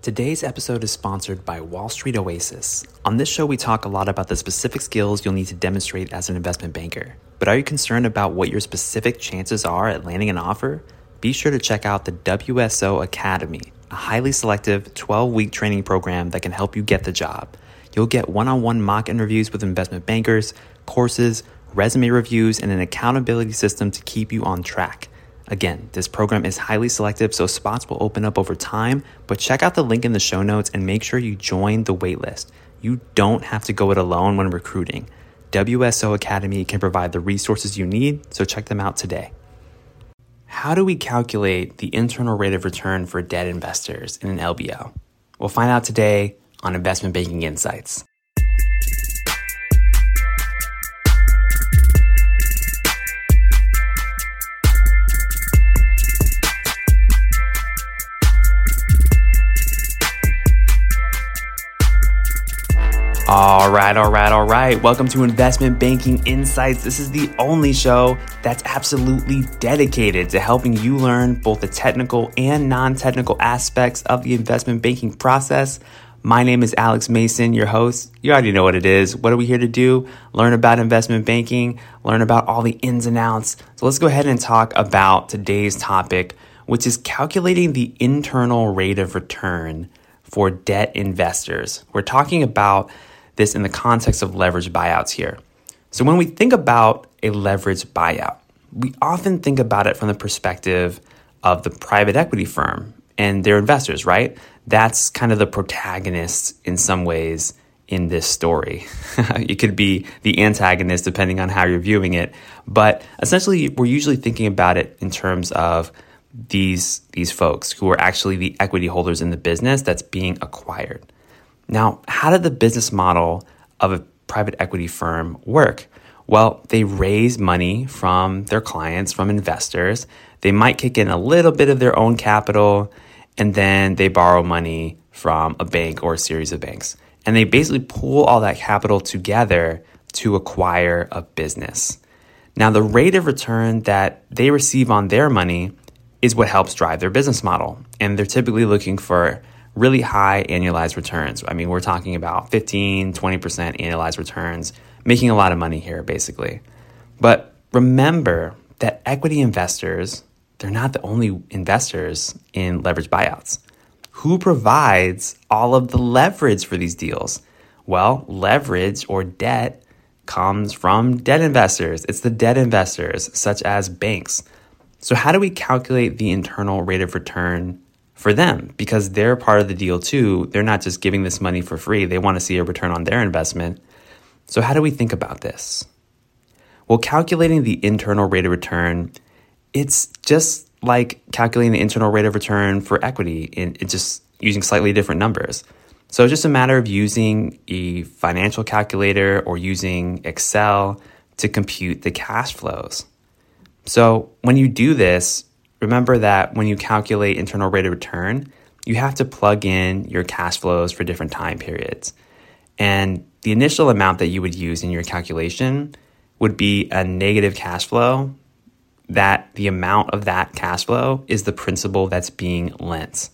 Today's episode is sponsored by Wall Street Oasis. On this show, we talk a lot about the specific skills you'll need to demonstrate as an investment banker. But are you concerned about what your specific chances are at landing an offer? Be sure to check out the WSO Academy, a highly selective 12 week training program that can help you get the job. You'll get one on one mock interviews with investment bankers, courses, resume reviews, and an accountability system to keep you on track. Again, this program is highly selective, so spots will open up over time, but check out the link in the show notes and make sure you join the waitlist. You don't have to go it alone when recruiting. WSO Academy can provide the resources you need, so check them out today. How do we calculate the internal rate of return for debt investors in an LBO? We'll find out today on Investment Banking Insights. All right, all right, all right. Welcome to Investment Banking Insights. This is the only show that's absolutely dedicated to helping you learn both the technical and non technical aspects of the investment banking process. My name is Alex Mason, your host. You already know what it is. What are we here to do? Learn about investment banking, learn about all the ins and outs. So let's go ahead and talk about today's topic, which is calculating the internal rate of return for debt investors. We're talking about this in the context of leverage buyouts here. So, when we think about a leverage buyout, we often think about it from the perspective of the private equity firm and their investors, right? That's kind of the protagonist in some ways in this story. it could be the antagonist depending on how you're viewing it, but essentially we're usually thinking about it in terms of these these folks who are actually the equity holders in the business that's being acquired. Now, how did the business model of a private equity firm work? Well, they raise money from their clients, from investors. They might kick in a little bit of their own capital, and then they borrow money from a bank or a series of banks. And they basically pool all that capital together to acquire a business. Now, the rate of return that they receive on their money is what helps drive their business model. And they're typically looking for really high annualized returns. I mean, we're talking about 15, 20% annualized returns, making a lot of money here, basically. But remember that equity investors, they're not the only investors in leverage buyouts. Who provides all of the leverage for these deals? Well, leverage or debt comes from debt investors. It's the debt investors, such as banks. So, how do we calculate the internal rate of return for them because they're part of the deal too. They're not just giving this money for free, they want to see a return on their investment. So, how do we think about this? Well, calculating the internal rate of return, it's just like calculating the internal rate of return for equity in it's just using slightly different numbers. So it's just a matter of using a financial calculator or using Excel to compute the cash flows. So when you do this, remember that when you calculate internal rate of return, you have to plug in your cash flows for different time periods. And the initial amount that you would use in your calculation would be a negative cash flow, that the amount of that cash flow is the principal that's being lent.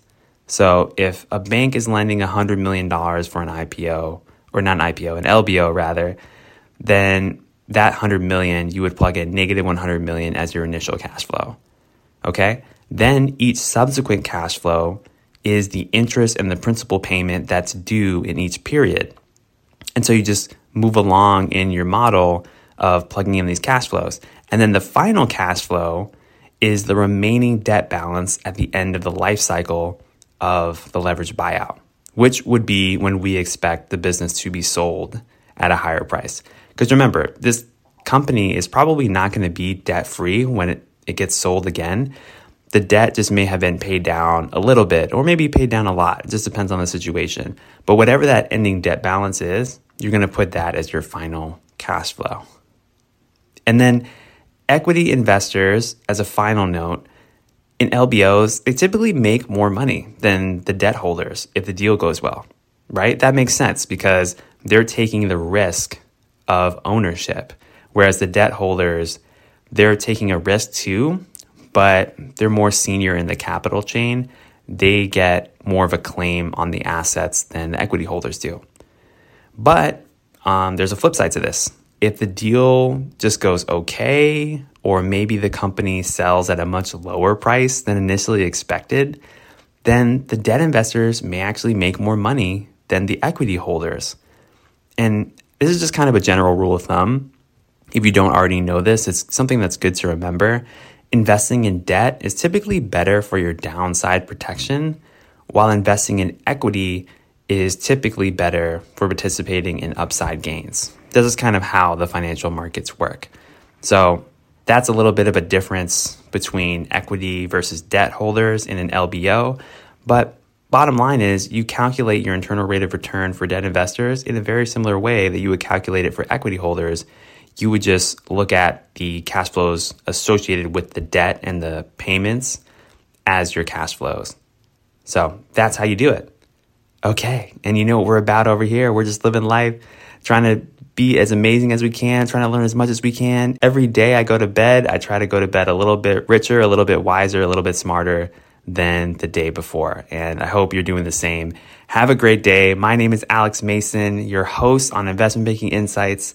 So if a bank is lending $100 million for an IPO, or not an IPO, an LBO rather, then that 100 million you would plug in negative 100 million as your initial cash flow. Okay. Then each subsequent cash flow is the interest and the principal payment that's due in each period. And so you just move along in your model of plugging in these cash flows. And then the final cash flow is the remaining debt balance at the end of the life cycle of the leverage buyout, which would be when we expect the business to be sold at a higher price. Because remember, this company is probably not going to be debt free when it it gets sold again, the debt just may have been paid down a little bit or maybe paid down a lot. It just depends on the situation. But whatever that ending debt balance is, you're going to put that as your final cash flow. And then equity investors, as a final note, in LBOs, they typically make more money than the debt holders if the deal goes well, right? That makes sense because they're taking the risk of ownership, whereas the debt holders they're taking a risk too, but they're more senior in the capital chain. they get more of a claim on the assets than the equity holders do. But um, there's a flip side to this. If the deal just goes okay, or maybe the company sells at a much lower price than initially expected, then the debt investors may actually make more money than the equity holders. And this is just kind of a general rule of thumb. If you don't already know this, it's something that's good to remember. Investing in debt is typically better for your downside protection, while investing in equity is typically better for participating in upside gains. This is kind of how the financial markets work. So, that's a little bit of a difference between equity versus debt holders in an LBO. But bottom line is you calculate your internal rate of return for debt investors in a very similar way that you would calculate it for equity holders. You would just look at the cash flows associated with the debt and the payments as your cash flows. So that's how you do it. Okay. And you know what we're about over here? We're just living life, trying to be as amazing as we can, trying to learn as much as we can. Every day I go to bed, I try to go to bed a little bit richer, a little bit wiser, a little bit smarter than the day before. And I hope you're doing the same. Have a great day. My name is Alex Mason, your host on Investment Banking Insights.